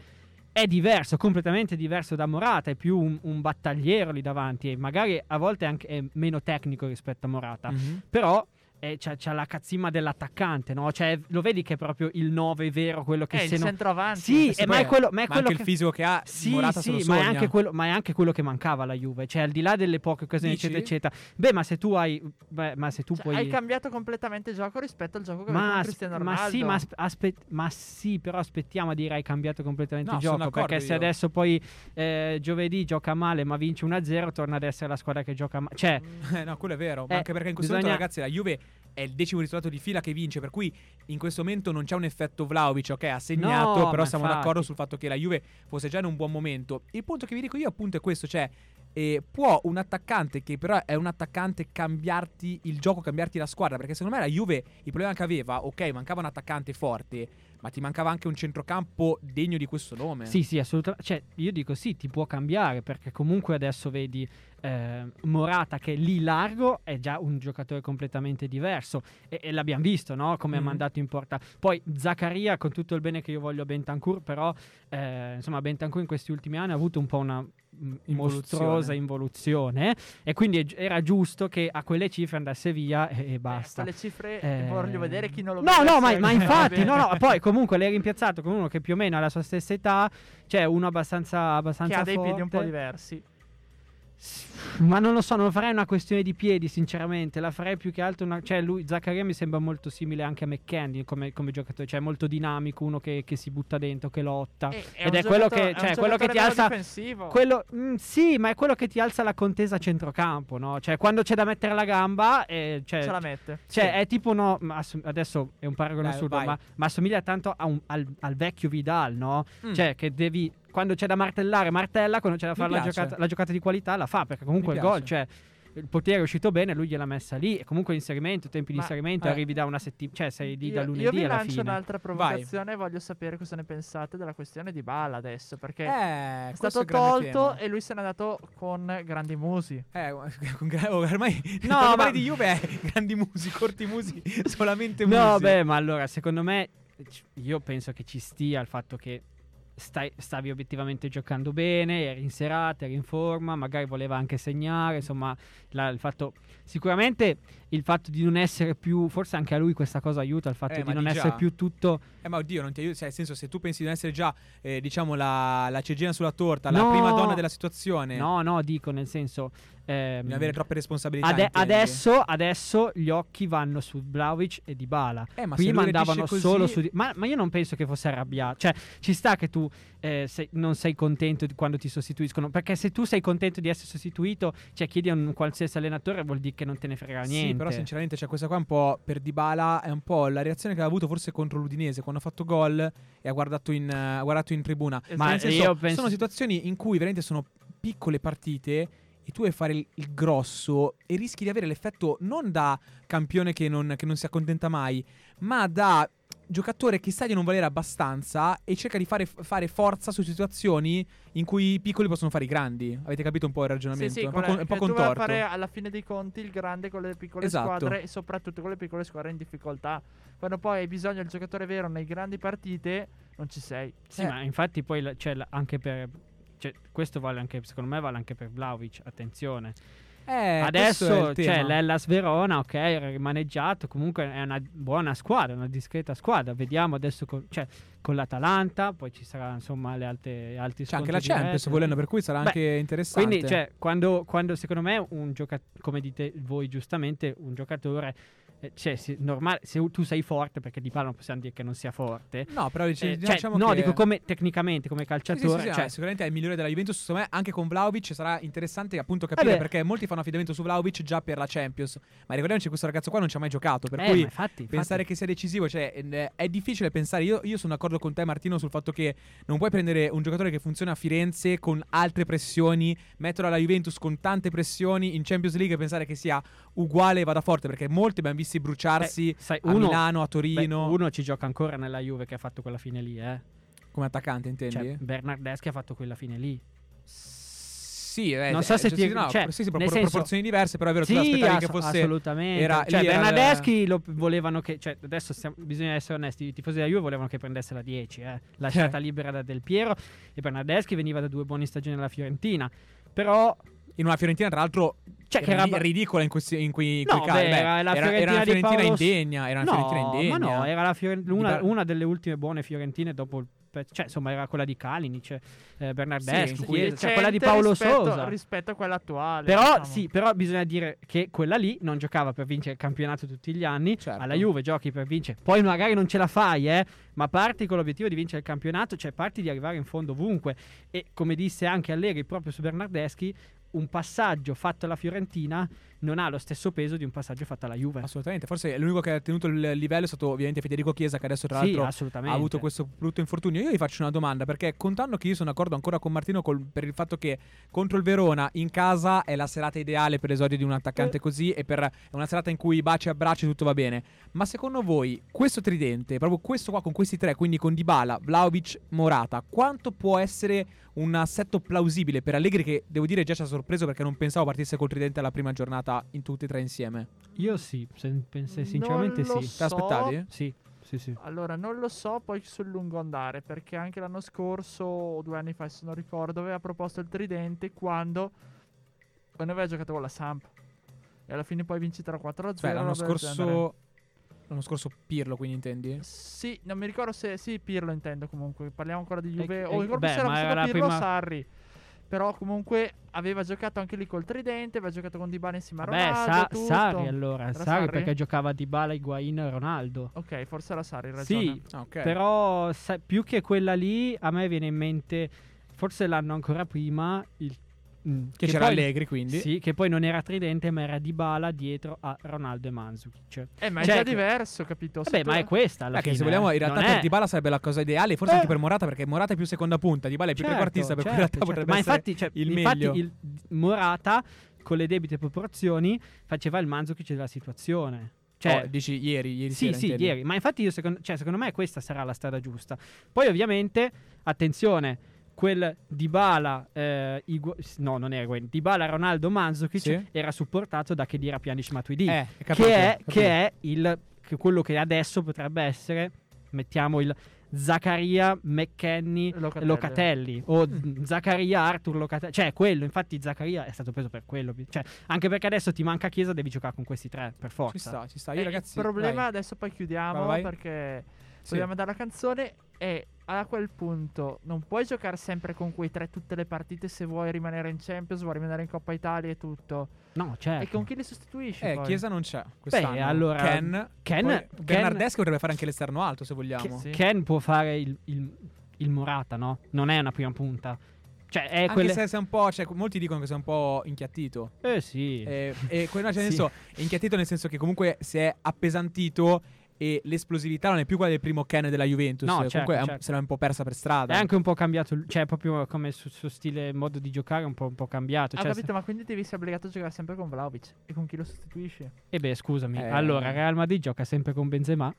è diverso, completamente diverso da Morata, è più un, un battagliero lì davanti e magari a volte anche è meno tecnico rispetto a Morata. Mhm. Però eh, c'ha, c'ha la cazzimma dell'attaccante, no? Cioè, lo vedi che è proprio il 9 vero, quello che È se il no- centroavanti. Sì, Eh sì, eh, ma è quello, ma è Ma quello anche che... il fisico che ha, Sì, se sì, ma è, quello, ma è anche quello che mancava alla Juve. Cioè, al di là delle poche occasioni, Dici? eccetera, eccetera. Beh, ma se tu hai. beh, ma se tu Cioè, puoi. Hai cambiato completamente il gioco rispetto al gioco che aveva ma, as- Cristiano ma Ronaldo. sì, ma, aspe- ma sì, però aspettiamo a dire hai cambiato completamente No, il gioco. Perché se io. adesso poi eh, giovedì gioca male ma vince 1-0, torna ad essere la squadra che gioca male. Cioè, Eh, no, quello è vero. Ma Eh, anche perché in questo bisogna- momento, ragazzi, la Juve è il decimo risultato di fila che vince. Per cui in questo momento non c'è un effetto Vlaovic, ok? Ha segnato, No, però siamo infatti. d'accordo sul fatto che la Juve fosse già in un buon momento. Il punto che vi dico io, appunto, è questo: cioè. eh, può un attaccante che però è un attaccante cambiarti il gioco, cambiarti la squadra? Perché secondo me la Juve il problema che aveva, ok, mancava un attaccante forte, ma ti mancava anche un centrocampo degno di questo nome. Sì, sì, assolutamente. Cioè, io dico sì, ti può cambiare perché comunque adesso vedi eh, Morata che lì largo è già un giocatore completamente diverso e, e l'abbiamo visto, no? Come ha mandato in porta. Poi Zaccaria, con tutto il bene che io voglio a Bentancur, però eh, insomma Bentancur in questi ultimi anni ha avuto un po' una mm, Involuzione. mostruosa involuzione e quindi è gi- era giusto che a quelle cifre andasse via e, e basta. Eh, le cifre Eh, voglio vedere chi non lo No, no, ma, ma infatti, no, no, poi comunque l'hai rimpiazzato con uno che più o meno ha la sua stessa età, cioè uno abbastanza, abbastanza che ha dei piedi un po' forte. diversi. Ma non lo so, non farei una questione di piedi, sinceramente. La farei più che altro una. Cioè, lui, Zaccaria mi sembra molto simile anche a McKenny come, come giocatore. Cioè, molto dinamico, uno che, che si butta dentro, che lotta. E- Ed un è quello che- è cioè, quello che ti alza-. Quello, mm, sì, ma è quello che ti alza la contesa a centrocampo, no? Cioè, quando c'è da mettere la gamba, eh, cioè, ce la mette. cioè, Sì. è tipo no. ass- adesso è un paragone assurdo, ma, ma assomiglia tanto a un- al, al vecchio Vidal, no? Mm. Cioè, che devi. Quando c'è da martellare, martella. Quando c'è da fare la giocata, la giocata di qualità, la fa. Perché comunque il gol, cioè. Il potere è uscito bene, lui gliel'ha messa lì. E comunque l'inserimento, tempi di Ma- inserimento, eh. arrivi da una settimana. Cioè, sei lì da Io- lunedì Io vi alla lancio fine. un'altra provocazione e voglio sapere cosa ne pensate della questione di Bala adesso. Perché Eh, è stato è tolto e lui se n'è andato con grandi musi. Eh, con gra- ormai No, ma- di Juve è grandi musi, corti musi, solamente musi. No, beh, ma allora, secondo me, io penso che ci stia il fatto che stai- stavi obiettivamente giocando bene, eri in serata, eri in forma, magari voleva anche segnare, insomma, la- il fatto... Sicuramente il fatto di non essere più, forse anche a lui questa cosa aiuta, il fatto Eh, di non di essere più tutto... Eh, ma oddio, non ti aiuta. Cioè, nel senso, se tu pensi di non essere già, eh, diciamo, la, la cegina sulla torta, la No. prima donna della situazione, No, no, dico nel senso... ehm, di avere troppe responsabilità. ade- adesso, adesso gli occhi vanno su Vlaovic e Dybala. Eh, ma Prima andavano reagisce solo così- su. Di- ma, ma io non penso che fosse arrabbiato. Cioè, ci sta che tu eh, sei- non sei contento quando ti sostituiscono. Perché se tu sei contento di essere sostituito, cioè chiedi a un qualsiasi allenatore, vuol dire che non te ne frega niente. Sì, però sinceramente, cioè, questa qua è un po' per Dybala, è un po' la reazione che aveva avuto forse contro l'Udinese quando ha fatto gol e ha guardato in, ha guardato in tribuna. Ma Nel senso, penso- sono situazioni in cui veramente sono piccole partite e tu vuoi fare il, il grosso e rischi di avere l'effetto non da campione che non, che non si accontenta mai, ma da giocatore che sa di non valere abbastanza e cerca di fare, fare forza su situazioni in cui i piccoli possono fare i grandi. Avete capito un po' il Sì, ragionamento? sì, è un po', con- è un po' contorto. fare alla fine dei conti il grande con le piccole Esatto. squadre e soprattutto con le piccole squadre in difficoltà. Quando poi hai bisogno del giocatore vero nei grandi partite, non ci sei. Sì, Eh. ma infatti poi la- cioè, anche per. Cioè, questo vale anche, secondo me, vale anche per Vlaovic. Attenzione. Eh, Adesso c'è tema. l'Ellas Verona, ok, rimaneggiato. Comunque è una buona squadra, una discreta squadra. Vediamo adesso con, cioè, con l'Atalanta. Poi ci sarà insomma le altre, altri C'è anche la Champions diretti. volendo, per cui sarà Beh, anche interessante. Quindi, cioè, quando, quando secondo me un giocatore, come dite voi giustamente, un giocatore, eh, cioè, si- normale, se tu sei forte, perché di palla non possiamo dire che non sia forte. no, però dice- eh, cioè, diciamo no, che... dico come tecnicamente, come Sì, sì, sì, calciatore. sì, no, cioè, sicuramente è il migliore della Juventus. Secondo me, anche con Vlaovic sarà interessante appunto capire beh. perché molti fanno affidamento su Vlaovic già per la Champions. Ma ricordiamoci che questo ragazzo qua non ci ha mai giocato. Per eh, cui infatti, infatti. pensare che sia decisivo, cioè, eh, è difficile pensare. Io, io sono d'accordo con te, Martino, sul fatto che non puoi prendere un giocatore che funziona a Firenze con altre pressioni, metterlo alla Juventus con tante pressioni in Champions League e pensare che sia uguale e vada forte. Perché molti abbiamo visti bruciarsi Beh, sai, a uno- Milano, a Beh, Torino, uno ci gioca ancora nella Juve che ha fatto quella fine lì, eh. come attaccante, intendi? Cioè, Bernardeschi ha fatto quella fine lì. Sì, eh, Non so eh, se sì, ti- no, cioè, sì, sì, propor- senso- proporzioni diverse, però è vero, tu Sì, aspettavi che ass- fosse assolutamente. era- cioè, lì era Bernardeschi lo volevano che. Cioè, adesso stiamo- bisogna essere onesti. I tifosi della Juve volevano che prendesse la 10, eh. lasciata libera da Del Piero. E Bernardeschi veniva da due buone stagioni alla Fiorentina. Però in una Fiorentina, tra l'altro, Cioè, che era era ri- ridicola in, questi, in, quei, in No, casi. beh, Beh, era la era, Fiorentina era una di Fiorentina indegna. Era una no, Fiorentina indegna. ma no, era la Fioren- una, Bar- una delle ultime buone Fiorentine dopo il pe- cioè insomma era quella di Kalinic, eh, Bernardeschi, Sì, cioè quella di Paolo rispetto, Sosa. rispetto a quella attuale. Però diciamo. sì, però bisogna dire che quella lì non giocava per vincere il campionato tutti gli anni. Certo. Alla Juve giochi per vincere. Poi magari non ce la fai, eh, ma parti con l'obiettivo di vincere il campionato, cioè parti di arrivare in fondo ovunque. E come disse anche Allegri proprio su Bernardeschi, un passaggio fatto alla Fiorentina non ha lo stesso peso di un passaggio fatto alla Juve. Assolutamente. Forse l'unico che ha tenuto il livello è stato ovviamente Federico Chiesa, che adesso tra l'altro ha avuto questo brutto infortunio. Io gli faccio una domanda, perché contando che io sono d'accordo ancora con Martino col- per il fatto che contro il Verona in casa è la serata ideale per l'esordio di un attaccante così e per è una serata in cui baci e abbracci tutto va bene. Ma secondo voi questo tridente, proprio questo qua con questi tre, quindi con Dybala, Vlaovic, Morata, quanto può essere un assetto plausibile per Allegri che devo dire già ci ha sorpreso perché non pensavo partisse col tridente alla prima giornata in tutti e tre insieme. Io sì, sen- penso- sinceramente Non lo sì. Te l'aspettavi? Sì, sì, sì. Allora, non lo so poi sul lungo andare, perché anche l'anno scorso, o due anni fa, se non ricordo, aveva proposto il tridente quando, quando aveva giocato con la Samp. E alla fine poi vinci 3-4-0. Cioè l'anno scorso l'anno scorso Pirlo, quindi intendi? Sì, non mi ricordo se... Sì, Pirlo intendo comunque. Parliamo ancora di Juve. E- o e- ricordo beh, se era era Pirlo prima- Sarri. Però comunque aveva giocato anche lì col tridente, aveva giocato con Dybala insieme a Beh, Ronaldo, Sa- tutto. Sarri allora, Era Sarri, Sarri? perché giocava Dybala, Higuain e Ronaldo. Ok, forse era Sarri, ragione. Sì, Ah, ok. però sa- più che quella lì a me viene in mente forse l'anno ancora prima il mm, che, c'era poi- Allegri, quindi. Sì, che poi non era tridente, ma era Dybala dietro a Ronaldo e Mandzukic. Eh, ma è Cioè, già che- diverso, capito? Vabbè, tu- ma è questa alla Eh, che fine. se vogliamo, in eh. realtà Non per è- Dybala sarebbe la cosa ideale, forse Eh. anche per Morata, perché Morata è più seconda punta, Dybala è più Certo, trequartista, per cui in certo, realtà certo. potrebbe Ma essere infatti, cioè, il infatti meglio. il Morata con le debite proporzioni faceva il Mandzukic della situazione. Cioè, Oh, dici ieri, ieri Sì, sera, sì, intendi? ieri. Ma infatti, io secondo, cioè, secondo me questa sarà la strada giusta. Poi, ovviamente, attenzione, quel Dybala, eh, Igu- no, non era Higuain, Dybala, Ronaldo, Mandzukic Sì. era supportato da Kedira Pjanic Matuidi, Eh, capito, che, è, che è il, che quello che adesso potrebbe essere, mettiamo il Zaccaria, McKenny, Locatelli. Locatelli, o Mm. Zaccaria, Arthur, Locatelli, cioè quello, infatti Zaccaria è stato preso per quello, cioè, anche perché adesso ti manca Chiesa, devi giocare con questi tre, per forza. Ci sta, ci sta. Eh, Io ragazzi, il problema vai. adesso poi chiudiamo Vai, vai. perché Sì. dobbiamo dare la canzone e a quel punto non puoi giocare sempre con quei tre tutte le partite se vuoi rimanere in Champions, vuoi rimanere in Coppa Italia e tutto. No, certo. E con chi li sostituisci? Eh, poi? Chiesa non c'è quest'anno. allora, Ken, Ken- poi Ken- Bernardeschi potrebbe fare anche l'esterno alto se vogliamo. Sì. Ken può fare il, il- il Morata, no? Non è una prima punta. Cioè, è Anche quelle... se sei un po', cioè, molti dicono che sei un po' inchiattito. Eh sì. Eh, e que- no, cioè, nel Sì. senso, è inchiattito nel senso che comunque si è appesantito e l'esplosività non è più quella del primo Ken della Juventus. No, comunque certo, è un- certo. se l'è un po' persa per strada. È anche un po' cambiato, cioè proprio come su- suo stile, modo di giocare è un po', un po' cambiato. Ho Cioè, capito, ma quindi devi essere obbligato a giocare sempre con Vlaovic. E con chi lo sostituisci? se- E beh, scusami. Eh. Allora, Real Madrid gioca sempre con Benzema.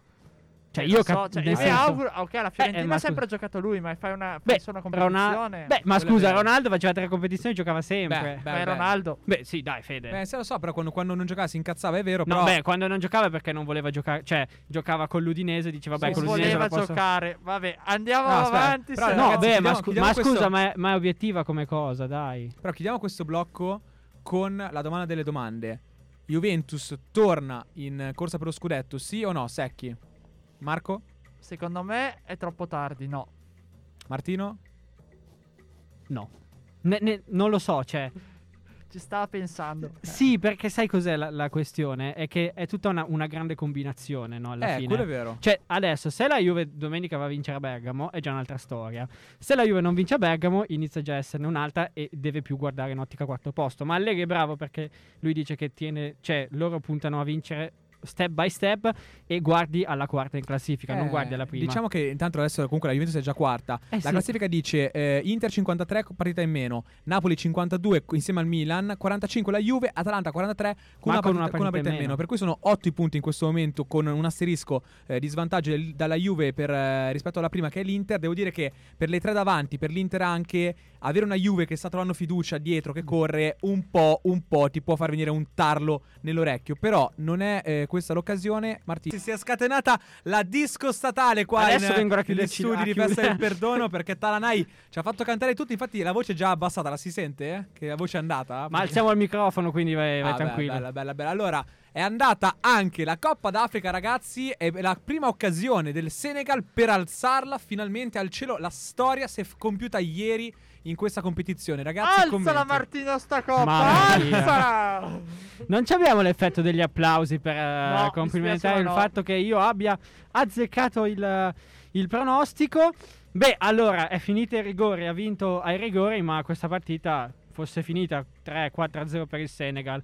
Cioè, Eh, io so, cap- cioè, nel mi senso- auguro. Ok, la Fiorentina Eh, ma ha sempre scusa. giocato lui, ma fai una, fai Beh, solo una competizione. Beh, ma scusa, vero. Ronaldo faceva tre competizioni e giocava Beh, sempre. beh, ma è beh. Ronaldo. Beh, sì, dai, Fede. Beh, se lo so, però quando, quando non giocava si incazzava, è vero. no, però beh, quando non giocava è perché non voleva giocare, cioè giocava con l'Udinese e diceva, beh, non con l'Udinese voleva posso... giocare. Vabbè, andiamo No, avanti. però No, ragazzi, beh, ma, scu- ma questo- scusa, ma è, ma è obiettiva come cosa, dai. Però chiudiamo questo blocco con la domanda delle domande. Juventus torna in corsa per lo scudetto, sì o no? Secchi. Marco? Secondo me è troppo tardi, no. Martino? No. Ne- ne- non lo so, cioè... Ci stava pensando. Sì, perché sai cos'è la, la questione? È che è tutta una, una grande combinazione, no? Alla eh, fine. quello è vero. Cioè, adesso, se la Juve domenica va a vincere a Bergamo, è già un'altra storia. Se la Juve non vince a Bergamo, inizia già a esserne un'altra e deve più guardare in ottica quarto posto. Ma Allegri è bravo perché lui dice che tiene, cioè, loro puntano a vincere step by step e guardi alla quarta in classifica, non Eh, guardi alla prima. Diciamo che intanto adesso comunque la Juventus è già quarta. Eh, la sì. classifica dice eh, Inter 53 partita in meno, Napoli 52 insieme al Milan, 45 la Juve, Atalanta 43 con, una, con partita, una con una partita in meno. Per cui sono 8 i punti in questo momento con un asterisco eh, di svantaggio dalla Juve per, eh, rispetto alla prima che è l'Inter. Devo dire che per le tre davanti, per l'Inter anche, avere una Juve che sta trovando fiducia dietro, che corre un po', un po' ti può far venire un tarlo nell'orecchio. Però non è eh, questa l'occasione. Martino, si è scatenata la disco statale qua Adesso in, a negli studi di Festa del Perdono perché Talanai ci ha fatto cantare tutti. Infatti la voce è già abbassata, la si sente? eh? Che la voce è andata? Ma alziamo il microfono, quindi vai, vai Ah, tranquillo. Bella, bella, bella. Allora, è andata anche la Coppa d'Africa, ragazzi. È la prima occasione del Senegal per alzarla finalmente al cielo. La storia si è compiuta ieri in questa competizione, ragazzi. Alza commenti. la Martino sta coppa! Mamma mia. Alza! Non ci abbiamo l'effetto degli applausi per eh, No, complimentare il no. fatto che io abbia azzeccato il, il pronostico. Beh, allora è finita ai rigori, ha vinto ai rigori, ma questa partita fosse finita 3-4-0 per il Senegal,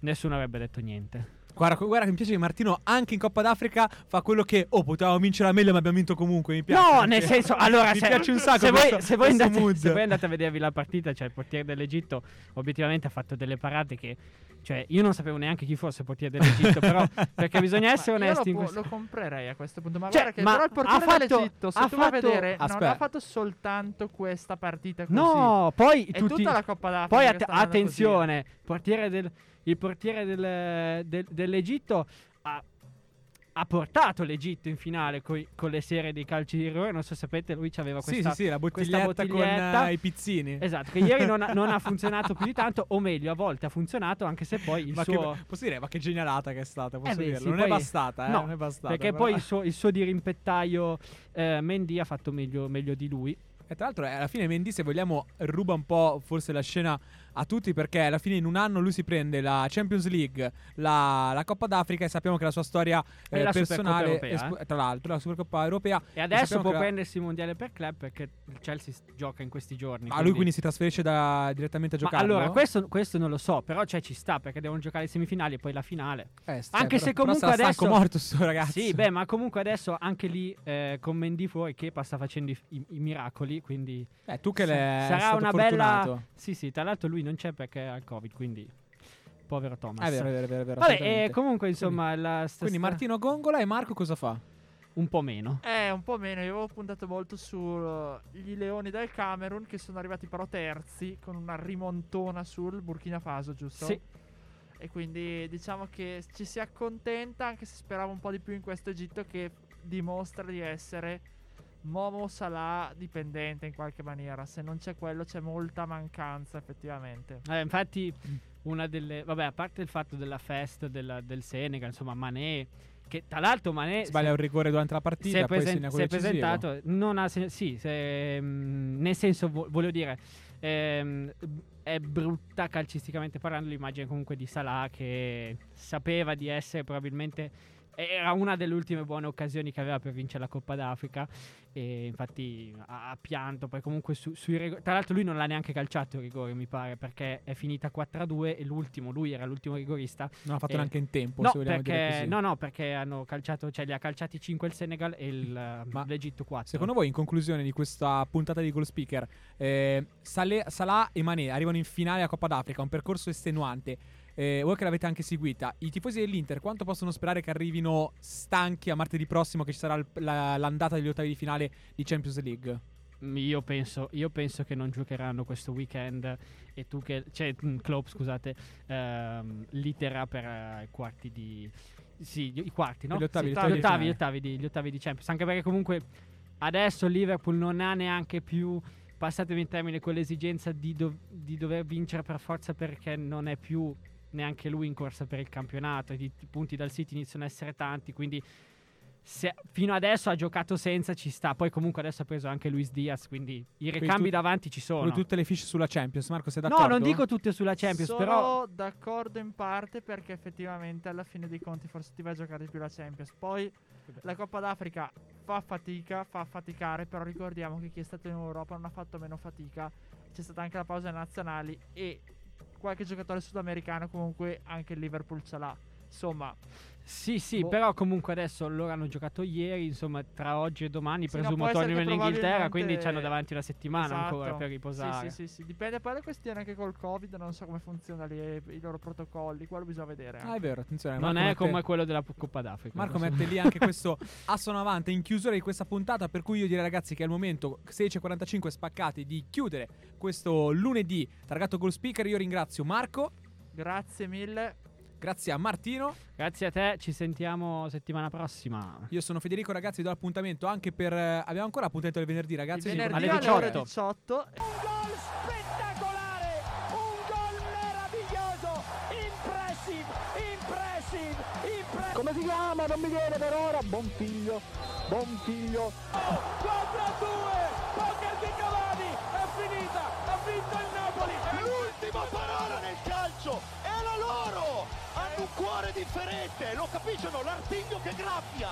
nessuno avrebbe detto niente. Guarda, guarda che mi piace che Martino anche in Coppa d'Africa fa quello che, oh, potevamo vincere meglio, ma abbiamo vinto comunque. Mi piace. No, mi nel piace. senso, allora, mi se, piace un sacco se voi, questo- se voi andate, se voi andate a vedervi la partita, cioè il portiere dell'Egitto, obiettivamente ha fatto delle parate che, cioè, io non sapevo neanche chi fosse il portiere dell'Egitto, però, perché bisogna essere Ma io onesti in lo, questo. lo comprerei a questo punto. Ma Cioè, guarda che ma però il portiere fatto- dell'Egitto, se ha tu vai a fatto- vedere, non Aspetta. ha fatto soltanto questa partita così. No, poi è tutti tutta la Coppa d'Africa. Poi att- attenzione, portiere del- il portiere del- del- dell'Egitto ha, ha portato l'Egitto in finale coi- con le serie dei calci di rigore. Non so se sapete, lui aveva Sì, questa. sì, sì, la questa bottiglietta, bottiglietta. con eh, i pizzini. Esatto, che ieri non ha, non ha funzionato più di tanto, o meglio, a volte ha funzionato, anche se poi il ma suo. che, posso dire, ma che genialata che è stata, posso Eh beh, dirlo. sì, non poi- è bastata, eh, no, non è bastata. Perché però- poi il suo, il suo dirimpettaio eh, Mendy ha fatto meglio, meglio di lui. E tra l'altro, eh, alla fine Mendy, se vogliamo, ruba un po' forse la scena a tutti perché alla fine in un anno lui si prende la Champions League, la, la Coppa d'Africa e sappiamo che la sua storia eh, la personale, europea, esp- tra l'altro, la Supercoppa europea. E adesso può che prendersi il mondiale per club perché il Chelsea gioca in questi giorni. Ah, lui quindi si trasferisce da- direttamente a giocare. allora, questo, questo non lo so, però cioè, ci sta perché devono giocare le semifinali e poi la finale. anche se comunque adesso- stanco morto sto ragazzo. Sì, beh, ma comunque adesso anche lì eh, con Mendy fuori Kepa sta facendo i, i- i miracoli, quindi Eh, tu che sa- le sarà una fortunato. bella Sì, sì, tra l'altro lui non c'è perché ha il Covid, quindi povero Thomas. È vero, è vero, è vero. è vero, Vabbè, eh, comunque insomma la sta- Quindi Martino Gongola e Marco cosa fa? un po' meno. Eh, un po' meno. Io avevo puntato molto sugli leoni del Camerun che sono arrivati però terzi con una rimontona sul Burkina Faso, giusto? Sì. E quindi diciamo che ci si accontenta, anche se speravo un po' di più in questo Egitto che dimostra di essere Momo Salah dipendente in qualche maniera. Se non c'è quello c'è molta mancanza effettivamente. Eh, infatti, una delle. Vabbè, a parte il fatto della festa della- del Senegal, insomma, Mané. Che tra l'altro Mané. Sbaglia un rigore durante la si partita, è, poi presen- si è presentato. Non ha segnato. Sì, se- mm, nel senso, vo- voglio dire. ehm, è brutta calcisticamente parlando l'immagine comunque di Salah che sapeva di essere probabilmente era una delle ultime buone occasioni che aveva per vincere la Coppa d'Africa e infatti ha, ha pianto poi comunque su- sui rigori tra l'altro lui non l'ha neanche calciato il rigore mi pare perché è finita 4-2 e l'ultimo lui era l'ultimo rigorista Non ha fatto Eh, neanche in tempo, no se vogliamo dire perché, così. no no perché hanno calciato cioè li ha calciati 5 il Senegal e il, Ma l'Egitto 4 Secondo voi, in conclusione di questa puntata di Goal Speaker, eh, Salah e Mané arrivano in finale a Coppa d'Africa, un percorso estenuante. Eh, voi che l'avete anche seguita, i tifosi dell'Inter quanto possono sperare che arrivino stanchi a martedì prossimo che ci sarà il- la- l'andata degli ottavi di finale di Champions League? Io penso, io penso che non giocheranno questo weekend e tu che cioè mm, Klopp scusate ehm, literà per eh, i quarti di sì i quarti no? Gli ottavi, Sì, gli ottavi di gli, ottavi, gli ottavi di, gli ottavi di Champions anche perché comunque adesso Liverpool non ha neanche più passatemi in termine quell'esigenza di, dov- di dover vincere per forza perché non è più neanche lui in corsa per il campionato i punti dal City iniziano a essere tanti quindi se- fino adesso ha giocato senza ci sta poi comunque adesso ha preso anche Luis Diaz quindi i ricambi tu- davanti ci sono tutte le fiche sulla Champions, Marco, sei no d'accordo? non dico tutte sulla Champions Sono però d'accordo in parte perché effettivamente alla fine dei conti forse ti vai a giocare di più la Champions. Poi la Coppa d'Africa fa fatica, fa faticare, però ricordiamo che chi è stato in Europa non ha fatto meno fatica. C'è stata anche la pausa nazionali e qualche giocatore sudamericano comunque anche il Liverpool ce l'ha. Insomma, sì sì Boh. però comunque adesso loro hanno giocato ieri insomma tra oggi e domani Sì, no, presumo essere tornino in Inghilterra probabilmente- quindi hanno davanti una settimana ancora esatto. per riposare Sì, sì, sì, sì. Dipende poi la questione anche col Covid, non so come funziona lì, i loro protocolli, quello bisogna vedere. Ah, è vero, attenzione. non Marco è mette- come quello della Coppa d'Africa Marco mette lì anche questo assono avanti in chiusura di questa puntata, per cui io direi ragazzi che è il momento 16.45 spaccati di chiudere questo lunedì targato Goal Speaker. Io ringrazio Marco Grazie mille. Grazie a Martino. Grazie a te, ci sentiamo settimana prossima. Io sono Federico, ragazzi. Vi do l'appuntamento anche per. eh, abbiamo ancora appuntamento del venerdì, Il ragazzi. venerdì alle alle 18. ore 18. Un gol spettacolare, un gol meraviglioso, impressive, impressive, impressive. Come si chiama? Non mi viene per ora. Buon figlio, buon figlio. 4 a 2, poker di Cavani, è finita, ha vinto il Napoli. L'ultima parola nel calcio è la loro! Cuore differente, lo capiscono? L'artiglio che graffia!